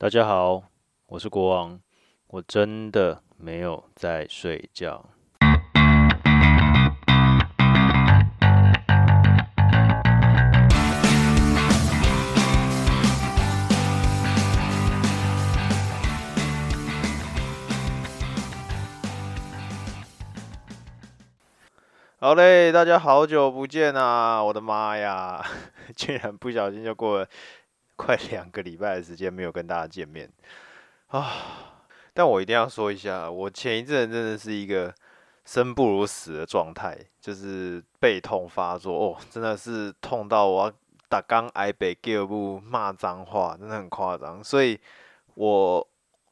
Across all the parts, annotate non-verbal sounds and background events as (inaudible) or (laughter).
大家好，我是国王，我真的没有在睡觉。好嘞，大家好久不见啊！我的妈呀，(laughs) 竟然不小心就过了。快两个礼拜的时间没有跟大家见面啊！但我一定要说一下，我前一阵真的是一个生不如死的状态，就是背痛发作哦，真的是痛到我要打刚挨北叫不骂脏话，真的很夸张。所以我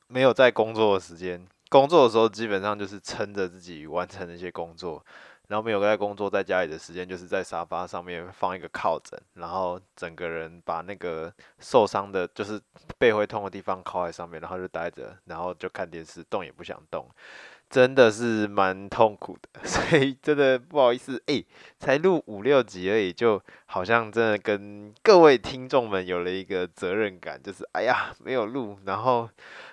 没有在工作的时间，工作的时候基本上就是撑着自己完成那些工作。然后没有在工作，在家里的时间就是在沙发上面放一个靠枕，然后整个人把那个受伤的，就是背会痛的地方靠在上面，然后就待着，然后就看电视，动也不想动，真的是蛮痛苦的。(laughs) 所以真的不好意思，哎，才录五六集而已，就好像真的跟各位听众们有了一个责任感，就是哎呀没有录，然后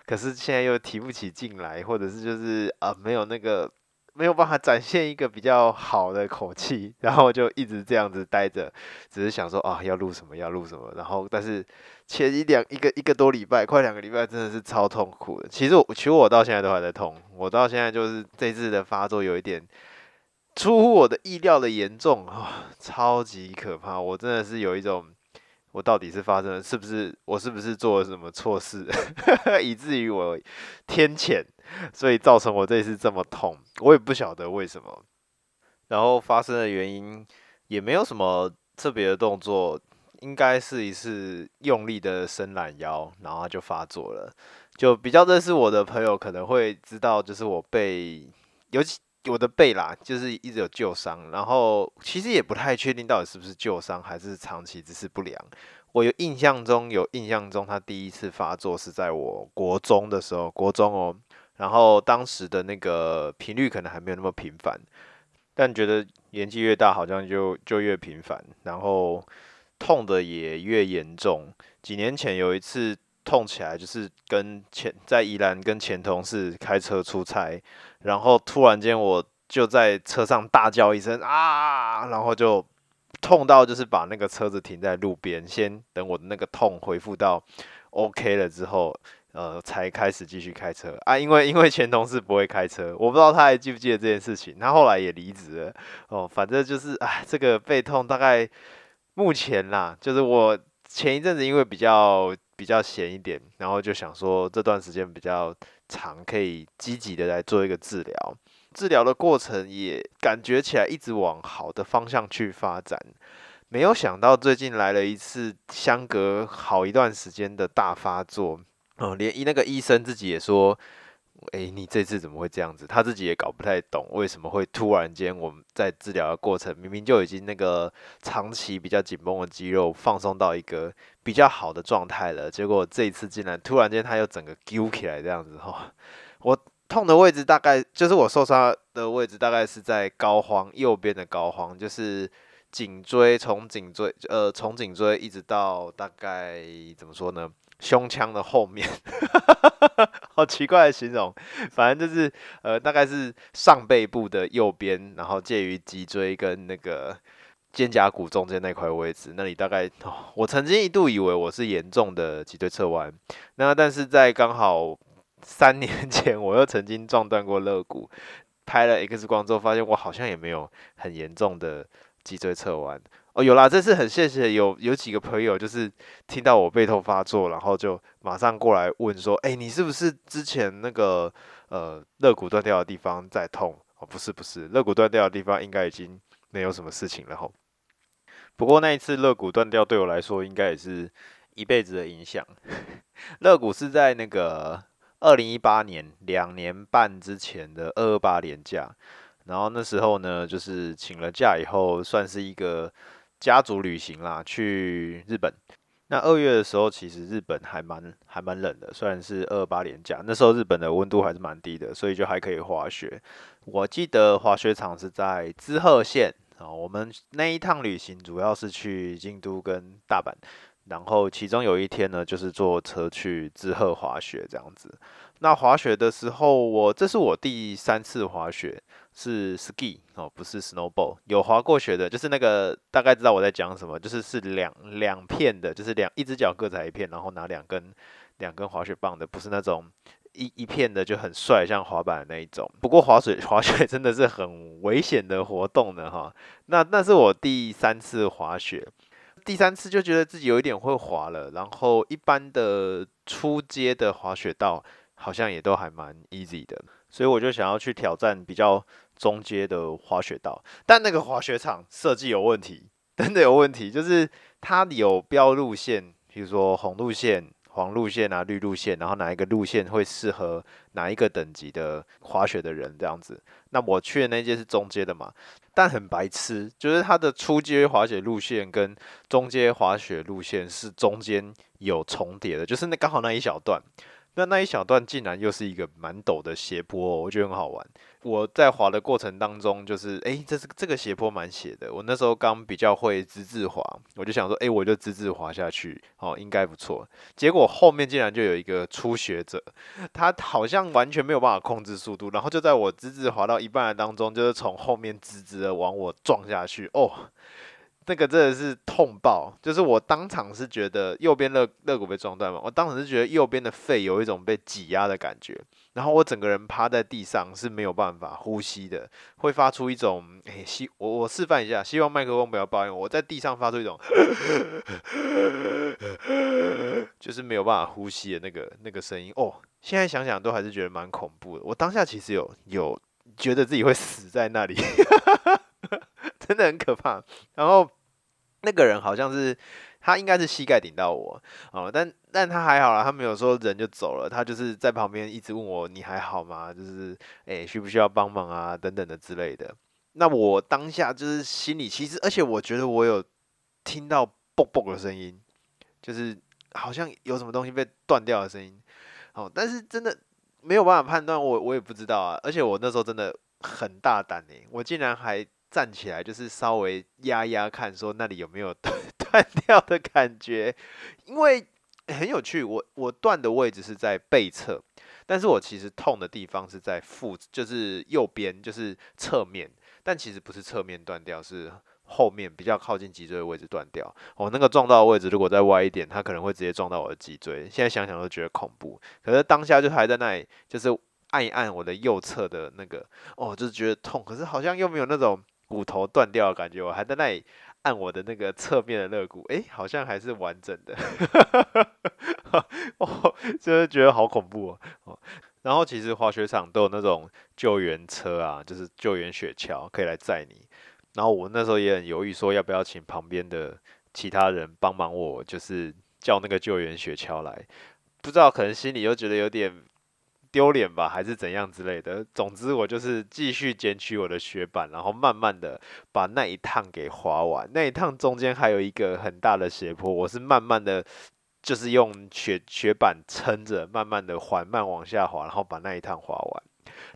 可是现在又提不起劲来，或者是就是啊没有那个。没有办法展现一个比较好的口气，(laughs) 然后就一直这样子待着，只是想说啊，要录什么要录什么，然后但是前一两一个一个多礼拜，快两个礼拜真的是超痛苦的。其实我其实我到现在都还在痛，我到现在就是这次的发作有一点出乎我的意料的严重啊，超级可怕，我真的是有一种。我到底是发生了，是不是我是不是做了什么错事，(laughs) 以至于我天谴，(laughs) 所以造成我这次这么痛，我也不晓得为什么。然后发生的原因也没有什么特别的动作，应该是一次用力的伸懒腰，然后就发作了。就比较认识我的朋友可能会知道，就是我背，尤其。我的背啦，就是一直有旧伤，然后其实也不太确定到底是不是旧伤，还是长期姿势不良。我有印象中，有印象中，他第一次发作是在我国中的时候，国中哦，然后当时的那个频率可能还没有那么频繁，但觉得年纪越大，好像就就越频繁，然后痛的也越严重。几年前有一次。痛起来就是跟前在宜兰跟前同事开车出差，然后突然间我就在车上大叫一声啊，然后就痛到就是把那个车子停在路边，先等我的那个痛恢复到 OK 了之后，呃，才开始继续开车啊。因为 (laughs) 因为前同事不会开车，我不知道他还记不记得这件事情。他后来也离职了哦，反正就是啊，这个背痛大概目前啦，就是我前一阵子因为比较。比较闲一点，然后就想说这段时间比较长，可以积极的来做一个治疗。治疗的过程也感觉起来一直往好的方向去发展。没有想到最近来了一次相隔好一段时间的大发作，哦，连医那个医生自己也说。诶，你这次怎么会这样子？他自己也搞不太懂，为什么会突然间我们在治疗的过程，明明就已经那个长期比较紧绷的肌肉放松到一个比较好的状态了，结果这一次竟然突然间他又整个揪起来这样子哈。我痛的位置大概就是我受伤的位置，大概是在膏肓右边的膏肓，就是颈椎从颈椎呃从颈椎一直到大概怎么说呢？胸腔的后面，(laughs) 好奇怪的形容，反正就是呃，大概是上背部的右边，然后介于脊椎跟那个肩胛骨中间那块位置，那里大概，哦，我曾经一度以为我是严重的脊椎侧弯，那但是在刚好三年前，我又曾经撞断过肋骨，(laughs) 拍了 X 光之后，发现我好像也没有很严重的脊椎侧弯。哦，有啦，这次很谢谢有有几个朋友，就是听到我背痛发作，然后就马上过来问说：“哎，你是不是之前那个呃肋骨断掉的地方在痛？”哦，不是不是，肋骨断掉的地方应该已经没有什么事情了吼。不过那一次肋骨断掉对我来说，应该也是一辈子的影响。肋骨是在那个二零一八年两年半之前的二二八连假，然后那时候呢，就是请了假以后，算是一个。家族旅行啦，去日本。那二月的时候，其实日本还蛮还蛮冷的，虽然是二八连假，那时候日本的温度还是蛮低的，所以就还可以滑雪。我记得滑雪场是在滋贺县啊。我们那一趟旅行主要是去京都跟大阪。然后其中有一天呢，就是坐车去滋贺滑雪这样子。那滑雪的时候，我这是我第三次滑雪，是 ski 哦，不是 snowboard。有滑过雪的，就是那个大概知道我在讲什么，就是是两两片的，就是两一只脚各踩一片，然后拿两根两根滑雪棒的，不是那种一一片的就很帅，像滑板那一种。不过滑雪 (laughs) 滑雪真的是很危险的活动的哈。那那是我第三次滑雪，第三次就觉得自己有一点会滑了，然后一般的初阶的滑雪道。好像也都还蛮 easy 的，所以我就想要去挑战比较中阶的滑雪道，但那个滑雪场设计有问题，真的有问题，就是它有标路线，比如说红路线、黄路线啊、绿路线，然后哪一个路线会适合哪一个等级的滑雪的人这样子。那我去的那间是中阶的嘛，但很白痴，就是它的初阶滑雪路线跟中阶滑雪路线是中间有重叠的，就是那刚好那一小段。那那一小段竟然又是一个蛮陡的斜坡哦，我觉得很好玩。我在滑的过程当中，就是诶，这是这个斜坡蛮斜的。我那时候刚比较会直直滑，我就想说，诶，我就直直滑下去，哦，应该不错。结果后面竟然就有一个初学者，他好像完全没有办法控制速度，然后就在我直直滑到一半的当中，就是从后面直直的往我撞下去，哦。那个真的是痛爆，就是我当场是觉得右边肋肋骨被撞断嘛，我当时是觉得右边的肺有一种被挤压的感觉，然后我整个人趴在地上是没有办法呼吸的，会发出一种诶，希我我示范一下，希望麦克风不要抱怨，我在地上发出一种，就是没有办法呼吸的那个那个声音哦，现在想想都还是觉得蛮恐怖的，我当下其实有有觉得自己会死在那里。真的很可怕，然后那个人好像是他应该是膝盖顶到我哦，但但他还好啦，他没有说人就走了，他就是在旁边一直问我，你还好吗？就是诶，需不需要帮忙啊等等的之类的。那我当下就是心里其实，而且我觉得我有听到啵啵的声音，就是好像有什么东西被断掉的声音。哦，但是真的没有办法判断，我我也不知道啊。而且我那时候真的很大胆诶，我竟然还。站起来就是稍微压压看，说那里有没有 (laughs) 断断掉的感觉，因为很有趣。我我断的位置是在背侧，但是我其实痛的地方是在腹，就是右边，就是侧面。但其实不是侧面断掉，是后面比较靠近脊椎的位置断掉。我、那个撞到的位置如果再歪一点，它可能会直接撞到我的脊椎。现在想想都觉得恐怖。可是当下就还在那里，就是按一按我的右侧的那个，哦，就是觉得痛。可是好像又没有那种。骨头断掉的感觉，我还在那里按我的那个侧面的肋骨，诶，好像还是完整的，(laughs) 哦，真的觉得好恐怖哦。然后其实滑雪场都有那种救援车啊，就是救援雪橇可以来载你。然后我那时候也很犹豫，说要不要请旁边的其他人帮忙我，就是叫那个救援雪橇来。不知道可能心里又觉得有点。丢脸吧，还是怎样之类的。总之，我就是继续捡取我的雪板，然后慢慢的把那一趟给滑完。那一趟中间还有一个很大的斜坡，我是慢慢的，就是用雪雪板撑着，慢慢的缓慢往下滑，然后把那一趟滑完。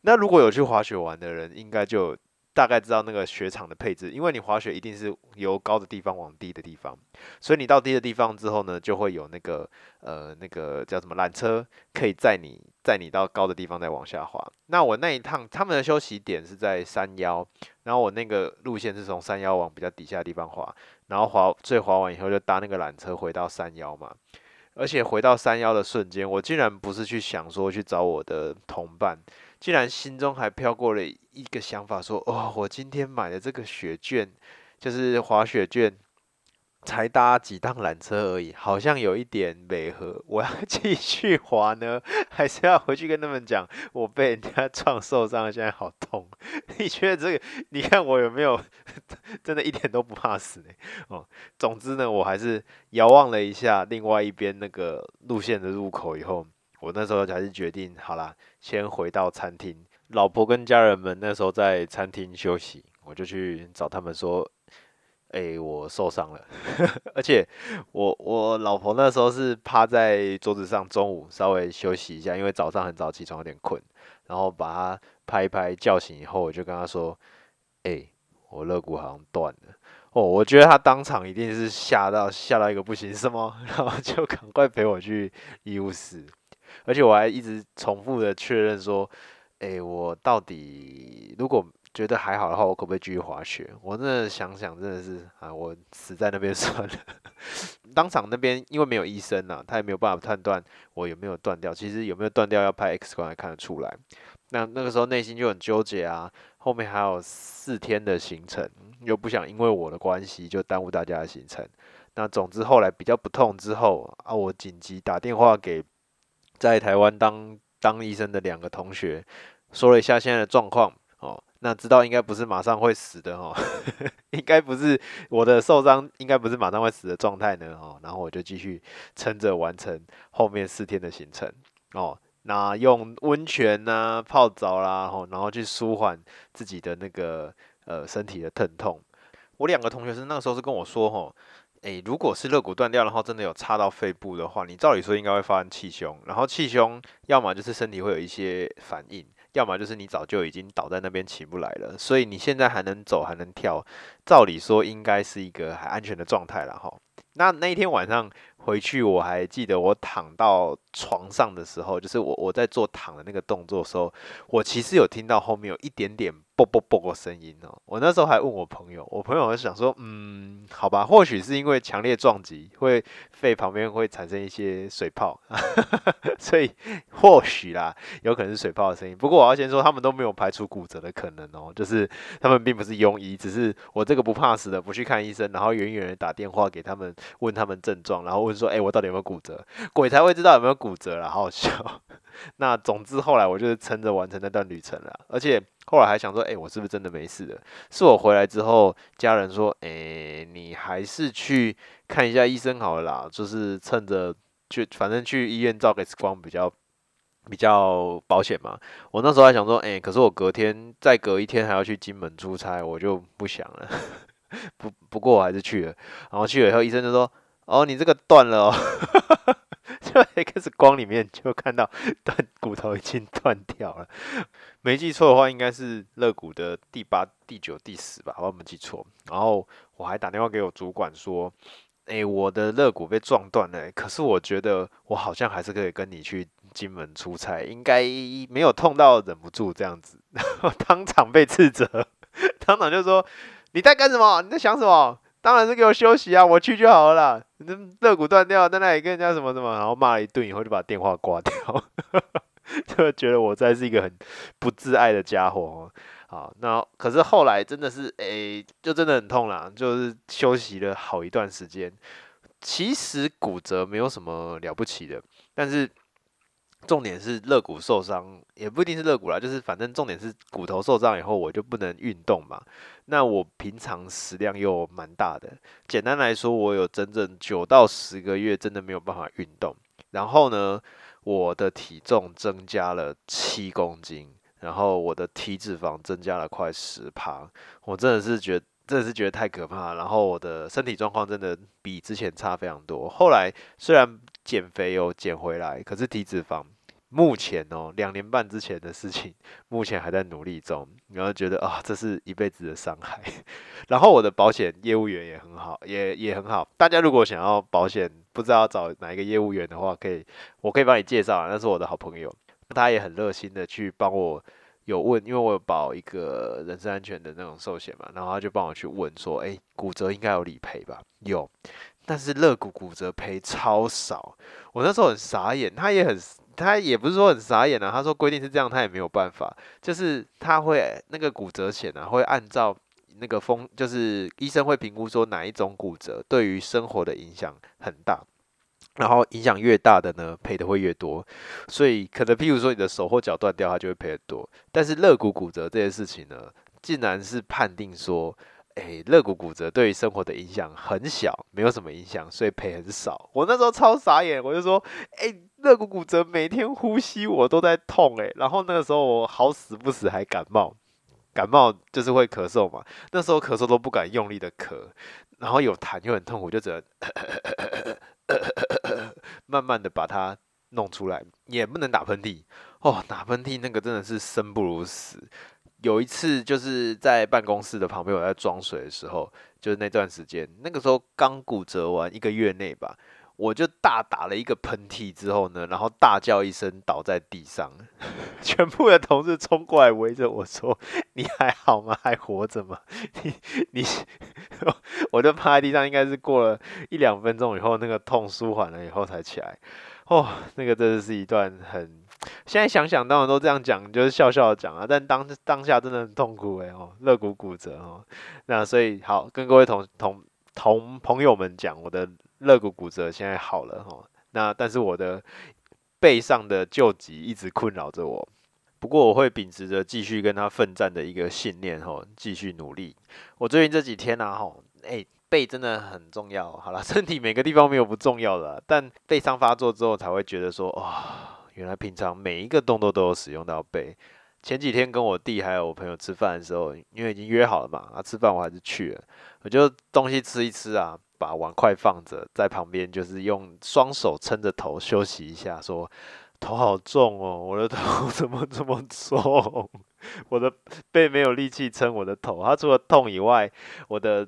那如果有去滑雪玩的人，应该就。大概知道那个雪场的配置，因为你滑雪一定是由高的地方往低的地方，所以你到低的地方之后呢，就会有那个呃那个叫什么缆车，可以载你载你到高的地方再往下滑。那我那一趟他们的休息点是在山腰，然后我那个路线是从山腰往比较底下的地方滑，然后滑最滑完以后就搭那个缆车回到山腰嘛。而且回到山腰的瞬间，我竟然不是去想说去找我的同伴。竟然心中还飘过了一个想法，说：“哦，我今天买的这个雪券，就是滑雪券，才搭几趟缆车而已，好像有一点违和。我要 (laughs) 继续滑呢，还是要回去跟他们讲，我被人家撞受伤，现在好痛？(laughs) 你觉得这个？你看我有没有 (laughs) 真的一点都不怕死呢？哦，总之呢，我还是遥望了一下另外一边那个路线的入口以后。”我那时候还是决定好啦，先回到餐厅。老婆跟家人们那时候在餐厅休息，我就去找他们说：“哎、我受伤了。(laughs) ”而且我我老婆那时候是趴在桌子上，中午稍微休息一下，因为早上很早起床有点困。然后把她拍一拍叫醒以后，我就跟她说：“哎、我肋骨好像断了。”哦，我觉得她当场一定是吓到吓到一个不行，什么？(laughs) 然后就赶快陪我去医务室，而且我还一直重复的确认说，诶，我到底如果觉得还好的话，我可不可以继续滑雪？我真的想想，真的是啊，我死在那边算了。(laughs) 当场那边因为没有医生呐，他也没有办法判断我有没有断掉。其实有没有断掉，要拍 X 光才看得出来。那那个时候内心就很纠结啊，后面还有四天的行程，又不想因为我的关系就耽误大家的行程。那总之后来比较不痛之后啊，我紧急打电话给在台湾当当医生的两个同学，说了一下现在的状况。那知道应该不是马上会死的哦，(laughs) 应该不是我的受伤，应该不是马上会死的状态呢哦。然后我就继续撑着完成后面四天的行程哦。那用温泉呐、泡澡啦，然后去舒缓自己的那个呃身体的疼痛。我两个同学是那个时候是跟我说，吼，诶，如果是肋骨断掉，然后真的有插到肺部的话，你照理说应该会发生气胸，然后气胸要么就是身体会有一些反应，要么就是你早就已经倒在那边起不来了，所以你现在还能走还能跳，照理说应该是一个还安全的状态了，哈。那那一天晚上回去，我还记得我躺到床上的时候，就是我我在做躺的那个动作的时候，我其实有听到后面有一点点啵啵啵的声音哦。我那时候还问我朋友，我朋友就想说，嗯，好吧，或许是因为强烈撞击，会肺旁边会产生一些水泡，(laughs) 所以或许啦，有可能是水泡的声音。不过我要先说，他们都没有排除骨折的可能哦，就是他们并不是庸医，只是我这个不怕死的不去看医生，然后远远的打电话给他们。问他们症状，然后问说：“哎、我到底有没有骨折？鬼才会知道有没有骨折啦，好好笑。(laughs) 那总之后来我就是撑着完成那段旅程了，而且后来还想说：哎、我是不是真的没事了？是我回来之后，家人说：哎、你还是去看一下医生好了啦，就是趁着去，反正去医院照个 X 光比较比较保险嘛。我那时候还想说：哎、可是我隔天再隔一天还要去金门出差，我就不想了。(laughs) ”不不过我还是去了，然后去了以后，医生就说：“哦，你这个断了哦。(laughs) ”就 X 光里面就看到断骨头已经断掉了。没记错的话，应该是肋骨的第八、第九、第十吧，我没记错。然后我还打电话给我主管说：“哎，我的肋骨被撞断了，可是我觉得我好像还是可以跟你去金门出差，应该没有痛到忍不住这样子。(laughs) ”然后当场被斥责，(laughs) 当场就说。你在干什么？你在想什么？当然是给我休息啊！我去就好了啦。肋骨断掉，在那里跟人家什么什么，然后骂了一顿以后，就把电话挂掉，(laughs) 就觉得我在是一个很不自爱的家伙。好，那可是后来真的是，哎、欸，就真的很痛啦，就是休息了好一段时间。其实骨折没有什么了不起的，但是。重点是肋骨受伤，也不一定是肋骨啦，就是反正重点是骨头受伤以后，我就不能运动嘛。那我平常食量又蛮大的，简单来说，我有整整九到十个月真的没有办法运动。然后呢，我的体重增加了七公斤，然后我的体脂肪增加了快十趴，我真的是觉得真的是觉得太可怕。然后我的身体状况真的比之前差非常多。后来虽然减肥有减回来，可是体脂肪。目前哦，两年半之前的事情，目前还在努力中。然后觉得啊，这是一辈子的伤害。(laughs) 然后我的保险业务员也很好，也也很好。大家如果想要保险，不知道找哪一个业务员的话，可以，我可以帮你介绍啊。那是我的好朋友，他也很热心的去帮我有问，因为我有保一个人身安全的那种寿险嘛，然后他就帮我去问说，哎，骨折应该有理赔吧？有，但是肋骨骨折赔超少。我那时候很傻眼，他也很。他也不是说很傻眼啊，他说规定是这样，他也没有办法，就是他会那个骨折险啊，会按照那个风，就是医生会评估说哪一种骨折对于生活的影响很大，然后影响越大的呢，赔的会越多，所以可能譬如说你的手或脚断掉，他就会赔得多，但是肋骨骨折这件事情呢，竟然是判定说。诶，肋骨骨折对于生活的影响很小，没有什么影响，所以赔很少。我那时候超傻眼，我就说，诶，肋骨骨折每天呼吸我都在痛，诶，然后那个时候我好死不死还感冒，感冒就是会咳嗽嘛，那时候咳嗽都不敢用力的咳，然后有痰又很痛苦，就只能 (laughs) 慢慢的把它弄出来，也不能打喷嚏哦，打喷嚏那个真的是生不如死。有一次就是在办公室的旁边，我在装水的时候，就是那段时间，那个时候刚骨折完一个月内吧。我就大打了一个喷嚏之后呢，然后大叫一声倒在地上，(laughs) 全部的同事冲过来围着我说：“你还好吗？还活着吗？”你你，我就趴在地上，应该是过了一两分钟以后，那个痛舒缓了以后才起来。哦，那个真的是一段很，现在想想当然都这样讲，就是笑笑讲啊，但当当下真的很痛苦哎哦，肋骨骨折哦，那所以好跟各位同同同朋友们讲我的。肋骨骨折现在好了哈，那但是我的背上的旧疾一直困扰着我。不过我会秉持着继续跟他奋战的一个信念哈，继续努力。我最近这几天呢哈，哎，背真的很重要。好了，(laughs) 身体每个地方没有不重要的，但背伤发作之后才会觉得说，哇，原来平常每一个动作都有使用到背。前几天跟我弟还有我朋友吃饭的时候，因为已经约好了嘛，啊，吃饭我还是去了，我就东西吃一吃啊。把碗筷放着，在旁边就是用双手撑着头休息一下，说头好重哦，我的头 (laughs) 怎么这么重？(laughs) 我的背没有力气撑我的头，它除了痛以外，我的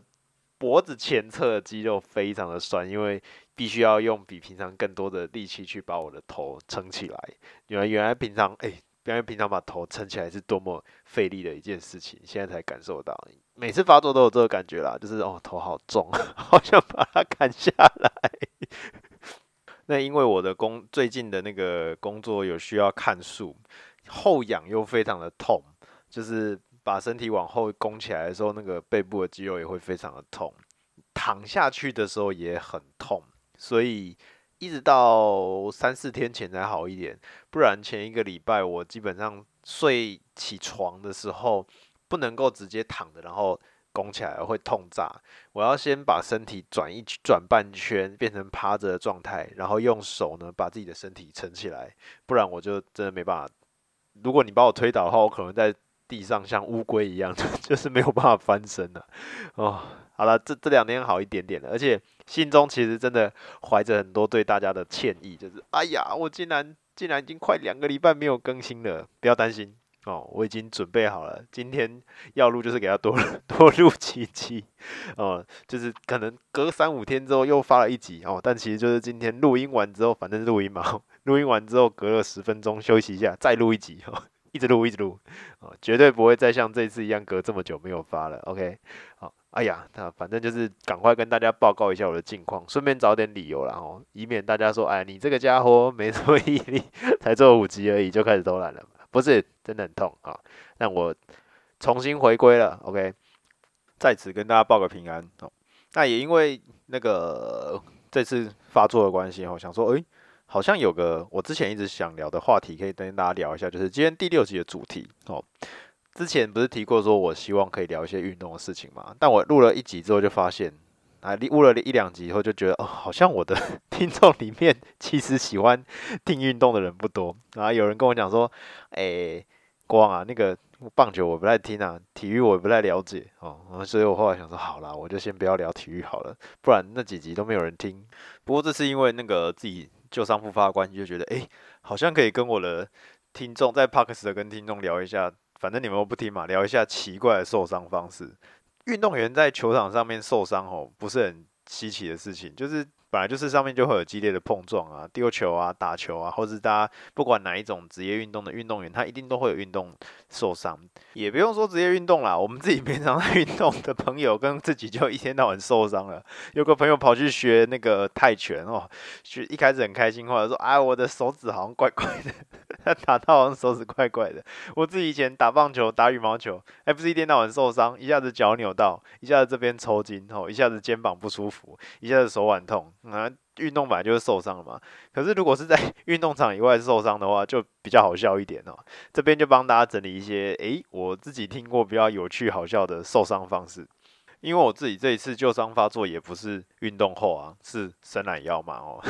脖子前侧的肌肉非常的酸，因为必须要用比平常更多的力气去把我的头撑起来。原来原来平常哎。因为平常把头撑起来是多么费力的一件事情，现在才感受到。每次发作都有这个感觉啦，就是哦，头好重，(laughs) 好想把它砍下来。(laughs) 那因为我的工最近的那个工作有需要看树，后仰又非常的痛，就是把身体往后弓起来的时候，那个背部的肌肉也会非常的痛，躺下去的时候也很痛，所以。一直到三四天前才好一点，不然前一个礼拜我基本上睡起床的时候不能够直接躺着，然后拱起来会痛炸。我要先把身体转一转半圈，变成趴着的状态，然后用手呢把自己的身体撑起来，不然我就真的没办法。如果你把我推倒的话，我可能在地上像乌龟一样，(laughs) 就是没有办法翻身了。哦。好了，这这两天好一点点了，而且心中其实真的怀着很多对大家的歉意，就是哎呀，我竟然竟然已经快两个礼拜没有更新了，不要担心哦，我已经准备好了，今天要录就是给他多 (laughs) 多录几集哦，就是可能隔三五天之后又发了一集哦，但其实就是今天录音完之后，反正录音嘛，(laughs) 录音完之后隔了十分钟休息一下，再录一集哦，一直录一直录哦，绝对不会再像这次一样隔这么久没有发了，OK，好。哎呀，那反正就是赶快跟大家报告一下我的近况，顺便找点理由啦哦，以免大家说，哎，你这个家伙没什么毅力，(laughs) 才做五集而已就开始偷懒了。不是，真的很痛啊。那我重新回归了，OK，在此跟大家报个平安哦。那也因为那个这次发作的关系，我想说，哎，好像有个我之前一直想聊的话题，可以跟大家聊一下，就是今天第六集的主题哦。之前不是提过说，我希望可以聊一些运动的事情嘛？但我录了一集之后，就发现，啊，录了一两集以后，就觉得，哦，好像我的 (laughs) 听众里面其实喜欢听运动的人不多。然后有人跟我讲说，哎，光啊，那个棒球我不太听啊，体育我也不太了解哦。所以我后来想说，好啦，我就先不要聊体育好了，不然那几集都没有人听。不过这是因为那个自己旧伤复发的关系，就觉得，哎，好像可以跟我的听众在 Podcast 的跟听众聊一下。反正你们都不听嘛，聊一下奇怪的受伤方式。运动员在球场上面受伤哦，不是很稀奇的事情，就是。本来就是上面就会有激烈的碰撞啊，丢球啊，打球啊，或是大家不管哪一种职业运动的运动员，他一定都会有运动受伤。也不用说职业运动啦，我们自己平常在运动的朋友，跟自己就一天到晚受伤了。有个朋友跑去学那个泰拳哦，学一开始很开心，后来说：“哎，我的手指好像怪怪的。(laughs) ”他打到好像手指怪怪的。我自己以前打棒球、打羽毛球，还不是一天到晚受伤，一下子脚扭到，一下子这边抽筋哦，一下子肩膀不舒服，一下子手腕痛。啊，运动本来就是受伤嘛。可是如果是在 (laughs) 运动场以外受伤的话，就比较好笑一点哦。这边就帮大家整理一些，诶，我自己听过比较有趣好笑的受伤方式。因为我自己这一次旧伤发作也不是运动后啊，是伸懒腰嘛哦，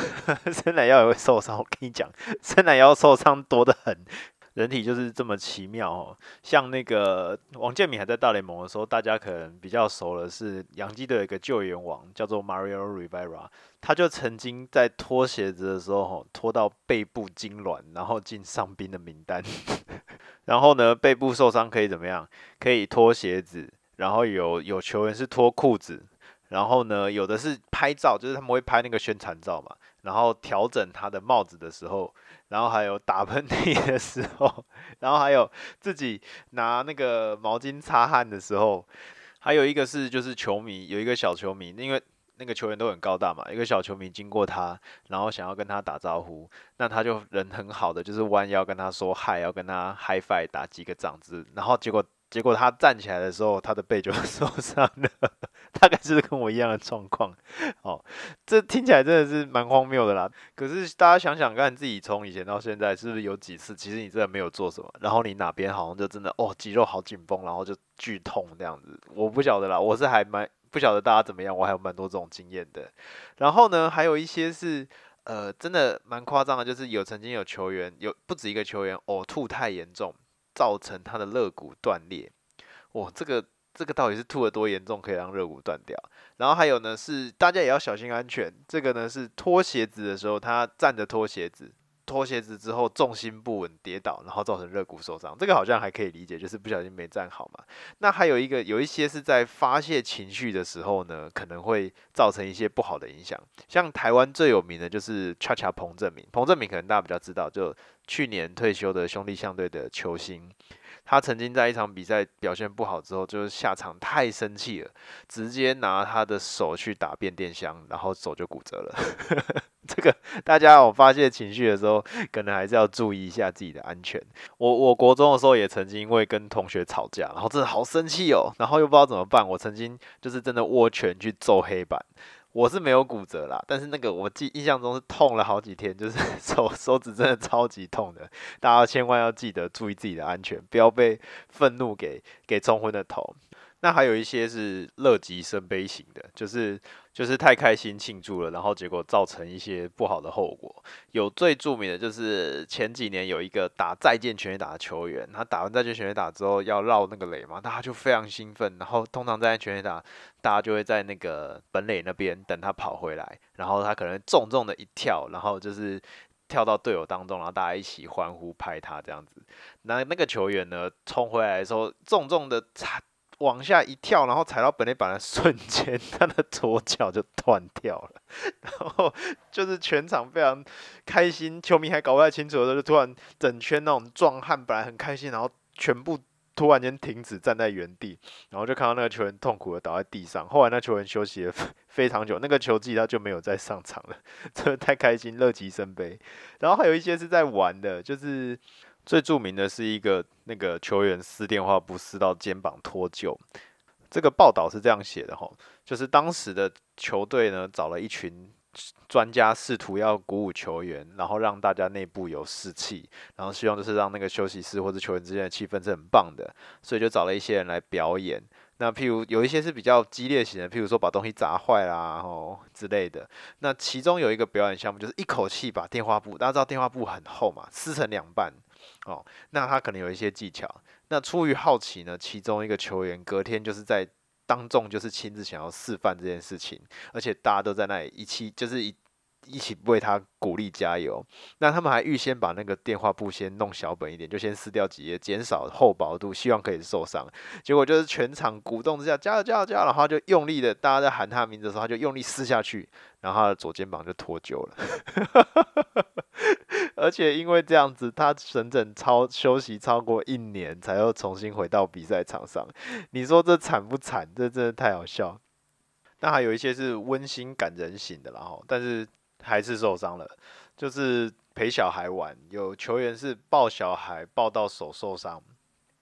伸懒腰也会受伤。我跟你讲，伸懒腰受伤多得很。人体就是这么奇妙哦，像那个王建民还在大联盟的时候，大家可能比较熟的是洋基队有一个救援王，叫做 Mario Rivera，他就曾经在脱鞋子的时候，脱到背部痉挛，然后进伤兵的名单。(laughs) 然后呢，背部受伤可以怎么样？可以脱鞋子，然后有有球员是脱裤子，然后呢，有的是拍照，就是他们会拍那个宣传照嘛，然后调整他的帽子的时候，然后还有打喷嚏的时候，(laughs) 然后还有自己拿那个毛巾擦汗的时候，还有一个是就是球迷，有一个小球迷，因为。那个球员都很高大嘛，一个小球迷经过他，然后想要跟他打招呼，那他就人很好的，就是弯腰跟他说嗨，要跟他 hi fi 打几个掌子，然后结果结果他站起来的时候，他的背就 (laughs) 受伤了，大概是跟我一样的状况。哦，这听起来真的是蛮荒谬的啦。可是大家想想看，自己从以前到现在，是不是有几次其实你真的没有做什么，然后你哪边好像就真的哦肌肉好紧绷，然后就剧痛这样子？我不晓得啦，我是还蛮。不晓得大家怎么样，我还有蛮多这种经验的。然后呢，还有一些是，呃，真的蛮夸张的，就是有曾经有球员，有不止一个球员呕吐太严重，造成他的肋骨断裂。哇，这个这个到底是吐了多严重，可以让肋骨断掉？然后还有呢，是大家也要小心安全。这个呢是脱鞋子的时候，他站着脱鞋子。脱鞋子之后重心不稳跌倒，然后造成肋骨受伤，这个好像还可以理解，就是不小心没站好嘛。那还有一个，有一些是在发泄情绪的时候呢，可能会造成一些不好的影响。像台湾最有名的就是恰恰彭正明，彭正明可能大家比较知道，就去年退休的兄弟相对的球星。他曾经在一场比赛表现不好之后，就是下场太生气了，直接拿他的手去打变电箱，然后手就骨折了。(laughs) 这个大家有发泄情绪的时候，可能还是要注意一下自己的安全。我我国中的时候也曾经因为跟同学吵架，然后真的好生气哦，然后又不知道怎么办。我曾经就是真的握拳去揍黑板。我是没有骨折啦，但是那个我记印象中是痛了好几天，就是 (laughs) 手手指真的超级痛的。大家千万要记得注意自己的安全，不要被愤怒给给冲昏了头。那还有一些是乐极生悲型的，就是就是太开心庆祝了，然后结果造成一些不好的后果。有最著名的就是前几年有一个打再见全垒打的球员，他打完再见全垒打之后要绕那个垒嘛，大家就非常兴奋，然后通常再见全垒打，大家就会在那个本垒那边等他跑回来，然后他可能重重的一跳，然后就是跳到队友当中，然后大家一起欢呼拍他这样子。那那个球员呢，冲回来的时候重重的踩。往下一跳，然后踩到本垒板的瞬间，他的左脚就断掉了。(laughs) 然后就是全场非常开心，球迷还搞不太清楚的时候，就突然整圈那种壮汉本来很开心，然后全部突然间停止站在原地，然后就看到那个球员痛苦的倒在地上。后来那球员休息了非常久，那个球季他就没有再上场了。真的太开心，乐极生悲。然后还有一些是在玩的，就是。最著名的是一个那个球员撕电话簿撕到肩膀脱臼，这个报道是这样写的哈，就是当时的球队呢找了一群专家，试图要鼓舞球员，然后让大家内部有士气，然后希望就是让那个休息室或者球员之间的气氛是很棒的，所以就找了一些人来表演。那譬如有一些是比较激烈型的，譬如说把东西砸坏啦，吼之类的。那其中有一个表演项目就是一口气把电话簿，大家知道电话簿很厚嘛，撕成两半。哦，那他可能有一些技巧。那出于好奇呢，其中一个球员隔天就是在当众就是亲自想要示范这件事情，而且大家都在那里一起就是一。一起为他鼓励加油。那他们还预先把那个电话簿先弄小本一点，就先撕掉几页，减少厚薄度，希望可以受伤。结果就是全场鼓动之下，加油加油加油，然后就用力的，大家在喊他的名字的时候，他就用力撕下去，然后他的左肩膀就脱臼了。(laughs) 而且因为这样子，他整整超休息超过一年，才又重新回到比赛场上。你说这惨不惨？这真的太好笑。那还有一些是温馨感人型的，然后但是。还是受伤了，就是陪小孩玩，有球员是抱小孩抱到手受伤，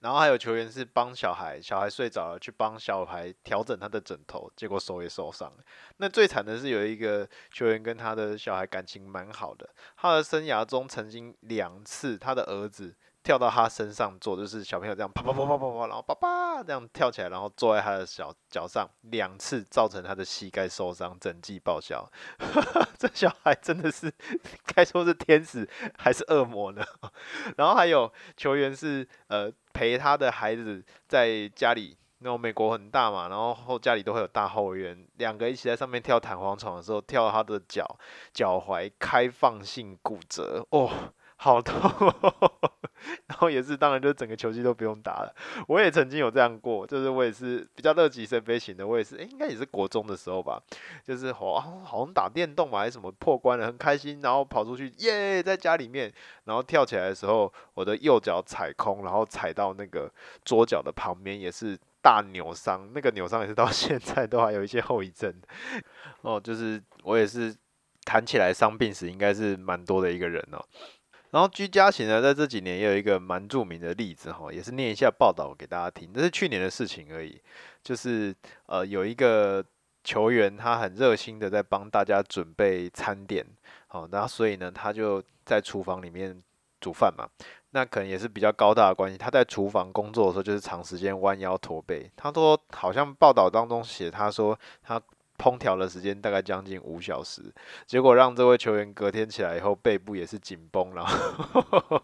然后还有球员是帮小孩，小孩睡着了去帮小孩调整他的枕头，结果手也受伤。那最惨的是有一个球员跟他的小孩感情蛮好的，他的生涯中曾经两次他的儿子。跳到他身上坐，就是小朋友这样啪啪啪啪啪啪，然后啪啪这样跳起来，然后坐在他的小脚上，两次造成他的膝盖受伤，整季报销。(laughs) 这小孩真的是该说是天使还是恶魔呢？(laughs) 然后还有球员是呃陪他的孩子在家里，那种美国很大嘛，然后后家里都会有大后院，两个一起在上面跳弹簧床的时候，跳他的脚脚踝开放性骨折哦。好痛，(laughs) 然后也是当然就整个球季都不用打了。我也曾经有这样过，就是我也是比较乐极生悲型的，我也是，诶、应该也是国中的时候吧，就是好好像打电动嘛，还是什么破关了，很开心，然后跑出去，耶，在家里面，然后跳起来的时候，我的右脚踩空，然后踩到那个桌角的旁边，也是大扭伤，那个扭伤也是到 (laughs) 现在都还有一些后遗症。哦，就是我也是。谈起来伤病史应该是蛮多的一个人哦，然后居家型呢，在这几年也有一个蛮著名的例子哈，也是念一下报道给大家听，这是去年的事情而已，就是呃有一个球员他很热心的在帮大家准备餐点，好，那所以呢他就在厨房里面煮饭嘛，那可能也是比较高大的关系，他在厨房工作的时候就是长时间弯腰驼背，他说好像报道当中写他说他。烹调的时间大概将近五小时，结果让这位球员隔天起来以后背部也是紧绷，然后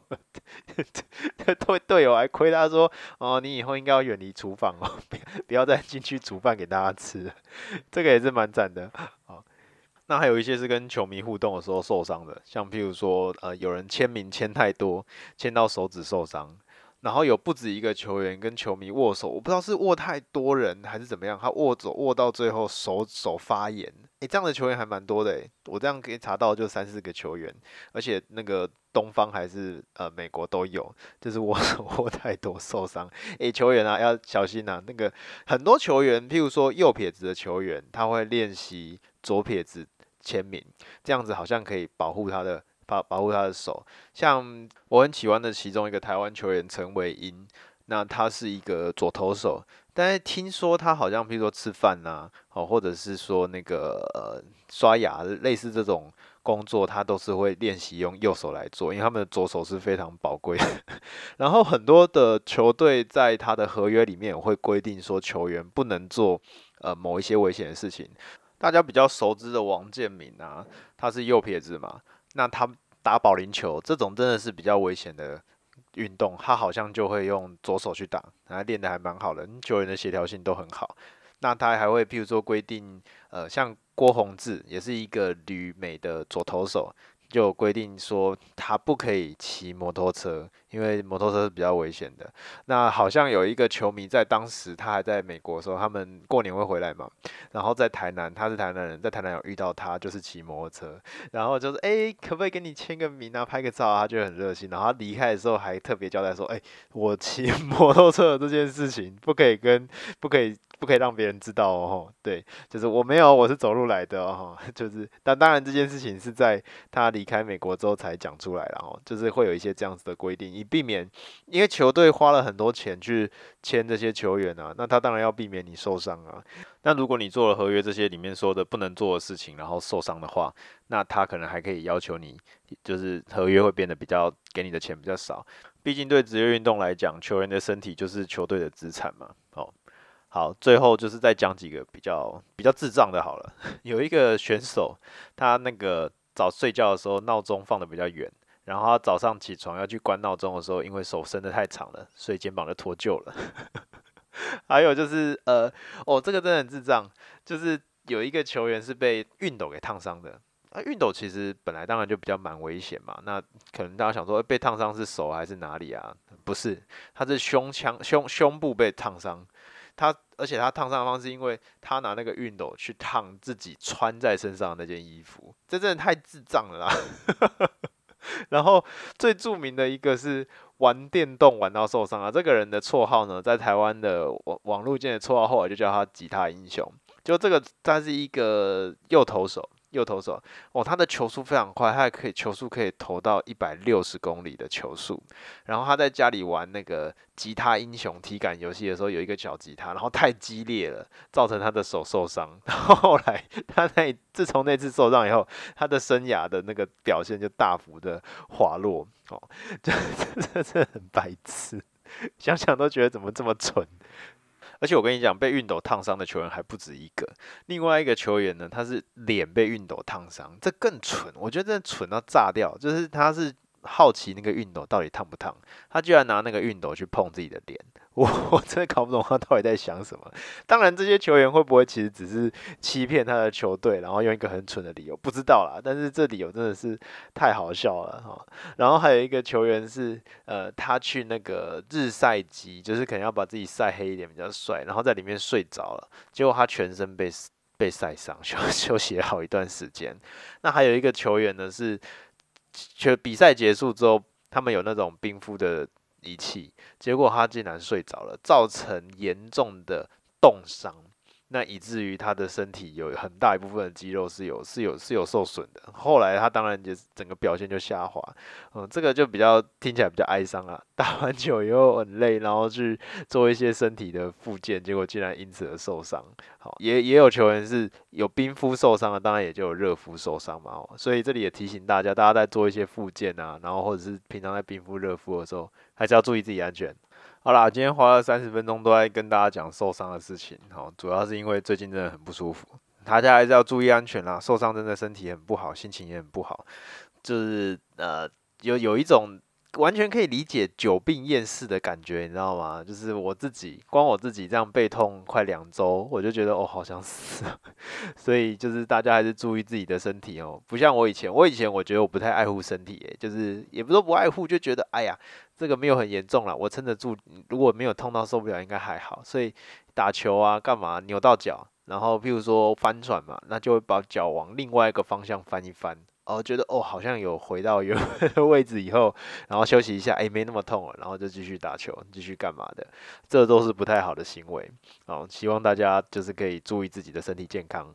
(laughs) 队队友还亏他说：“哦，你以后应该要远离厨房哦，(laughs) 不要再进去煮饭给大家吃。(laughs) ”这个也是蛮赞的。好，那还有一些是跟球迷互动的时候受伤的，像譬如说，呃，有人签名签太多，签到手指受伤。然后有不止一个球员跟球迷握手，我不知道是握太多人还是怎么样，他握手握到最后手手发炎，诶，这样的球员还蛮多的诶，我这样可以查到就三四个球员，而且那个东方还是呃美国都有，就是握手 (laughs) 握太多受伤，诶，球员啊要小心啊，那个很多球员，譬如说右撇子的球员，他会练习左撇子签名，这样子好像可以保护他的。保保护他的手，像我很喜欢的其中一个台湾球员陈伟英，那他是一个左投手，但是听说他好像，比如说吃饭呐，哦，或者是说那个呃刷牙，类似这种工作，他都是会练习用右手来做，因为他们的左手是非常宝贵的。(laughs) 然后很多的球队在他的合约里面会规定说，球员不能做呃某一些危险的事情。大家比较熟知的王建民啊，他是右撇子嘛。那他打保龄球这种真的是比较危险的运动，他好像就会用左手去打，然后练的还蛮好的，球员的协调性都很好。那他还会譬如说规定，呃，像郭泓志也是一个旅美的左投手。就规定说他不可以骑摩托车，因为摩托车是比较危险的。那好像有一个球迷在当时他还在美国的时候，他们过年会回来嘛，然后在台南，他是台南人，在台南有遇到他，就是骑摩托车，然后就是哎、可不可以跟你签个名啊，拍个照啊？他就很热心。然后他离开的时候还特别交代说，哎、我骑 (laughs) 摩托车的这件事情不可以跟不可以。不可以让别人知道哦，对，就是我没有，我是走路来的哦，(laughs) 就是，但当然这件事情是在他离开美国之后才讲出来，然后就是会有一些这样子的规定，以避免，因为球队花了很多钱去签这些球员啊，那他当然要避免你受伤啊。那如果你做了合约这些里面说的不能做的事情，然后受伤的话，那他可能还可以要求你，就是合约会变得比较给你的钱比较少，毕竟对职业运动来讲，球员的身体就是球队的资产嘛，哦。好，最后就是再讲几个比较比较智障的。好了，(laughs) 有一个选手，他那个早睡觉的时候闹钟放得比较远，然后他早上起床要去关闹钟的时候，因为手伸得太长了，所以肩膀就脱臼了。(laughs) 还有就是呃，哦，这个真的很智障，就是有一个球员是被熨斗给烫伤的。那熨斗其实本来当然就比较蛮危险嘛，那可能大家想说被烫伤是手还是哪里啊？不是，他是胸腔胸胸部被烫伤。他而且他烫伤的方式，因为他拿那个熨斗去烫自己穿在身上的那件衣服，这真的太智障了啦！(laughs) 然后最著名的一个是玩电动玩到受伤啊，这个人的绰号呢，在台湾的网网络界的绰号后来就叫他吉他英雄，就这个他是一个右投手。右投手哦，他的球速非常快，他还可以球速可以投到一百六十公里的球速。然后他在家里玩那个吉他英雄体感游戏的时候，有一个小吉他，然后太激烈了，造成他的手受伤。(laughs) 然后后来他在自从那次受伤以后，他的生涯的那个表现就大幅的滑落。哦，这这这很白痴，想想都觉得怎么这么蠢。而且我跟你讲，被熨斗烫伤的球员还不止一个。另外一个球员呢，他是脸被熨斗烫伤，这更蠢。我觉得真的蠢到炸掉。就是他是好奇那个熨斗到底烫不烫，他居然拿那个熨斗去碰自己的脸。(laughs) 我我真的搞不懂他到底在想什么。当然，这些球员会不会其实只是欺骗他的球队，然后用一个很蠢的理由，不知道啦。但是这理由真的是太好笑了哈。然后还有一个球员是，呃，他去那个日晒机，就是可能要把自己晒黑一点比较帅，然后在里面睡着了，结果他全身被被晒伤，休休息了好一段时间。那还有一个球员呢，是就比赛结束之后，他们有那种冰敷的。仪器，结果他竟然睡着了，造成严重的冻伤。那以至于他的身体有很大一部分的肌肉是有是有是有受损的。后来他当然就整个表现就下滑，嗯，这个就比较听起来比较哀伤啊。(laughs) 打完球以后很累，然后去做一些身体的复健，结果竟然因此而受伤。好，也也有球员是有冰敷受伤的，当然也就有热敷受伤嘛。所以这里也提醒大家，大家在做一些复健啊，然后或者是平常在冰敷热敷的时候，还是要注意自己安全。好啦，今天花了三十分钟都在跟大家讲受伤的事情，好，主要是因为最近真的很不舒服，大家还是要注意安全啦。受伤真的身体很不好，心情也很不好，就是呃有有一种。完全可以理解久病厌世的感觉，你知道吗？就是我自己，光我自己这样背痛快两周，我就觉得哦，好想死。(laughs) 所以就是大家还是注意自己的身体哦，不像我以前，我以前我觉得我不太爱护身体，诶，就是也不说不爱护，就觉得哎呀，这个没有很严重了，我撑得住，如果没有痛到受不了，应该还好。所以打球啊，干嘛扭到脚，然后譬如说翻船嘛，那就会把脚往另外一个方向翻一翻。哦，觉得哦，好像有回到原 (laughs) 位置以后，然后休息一下，哎，没那么痛了，然后就继续打球，继续干嘛的，这都是不太好的行为。哦，希望大家就是可以注意自己的身体健康，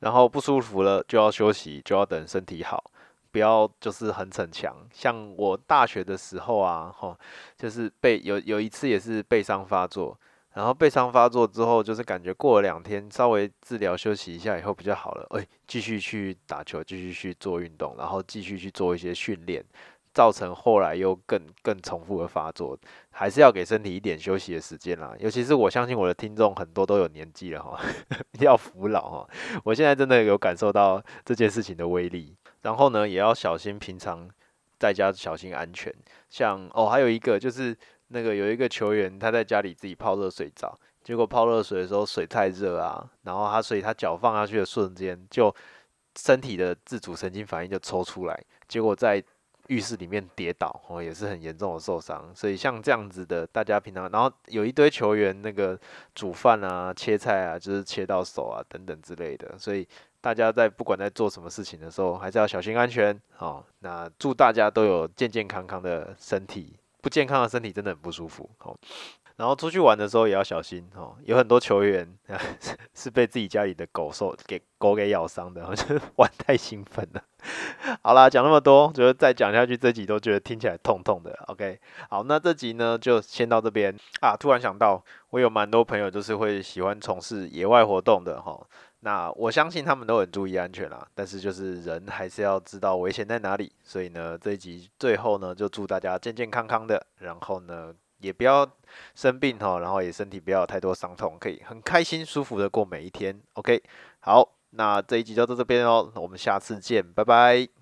然后不舒服了就要休息，就要等身体好，不要就是很逞强。像我大学的时候啊，吼，就是背有有一次也是背伤发作。然后背伤发作之后，就是感觉过了两天，稍微治疗休息一下以后比较好了，哎，继续去打球，继续去做运动，然后继续去做一些训练，造成后来又更更重复的发作，还是要给身体一点休息的时间啦。尤其是我相信我的听众很多都有年纪了哈，(laughs) 要服老哈。我现在真的有感受到这件事情的威力，然后呢，也要小心平常在家小心安全。像哦，还有一个就是。那个有一个球员，他在家里自己泡热水澡，结果泡热水的时候水太热啊，然后他所以他脚放下去的瞬间，就身体的自主神经反应就抽出来，结果在浴室里面跌倒，哦，也是很严重的受伤。所以像这样子的，大家平常，然后有一堆球员那个煮饭啊、切菜啊，就是切到手啊等等之类的，所以大家在不管在做什么事情的时候，还是要小心安全。哦，那祝大家都有健健康康的身体。不健康的身体真的很不舒服哦，然后出去玩的时候也要小心哦。有很多球员 (laughs) 是被自己家里的狗受给狗给咬伤的，(laughs) 就是玩太兴奋了。好啦，讲那么多，觉得再讲下去这集都觉得听起来痛痛的。OK，好，那这集呢就先到这边啊。突然想到，我有蛮多朋友就是会喜欢从事野外活动的哈。那我相信他们都很注意安全啦，但是就是人还是要知道危险在哪里。所以呢，这一集最后呢，就祝大家健健康康的，然后呢，也不要生病哈，然后也身体不要有太多伤痛，可以很开心舒服的过每一天。OK，好，那这一集就到这边哦，我们下次见，拜拜。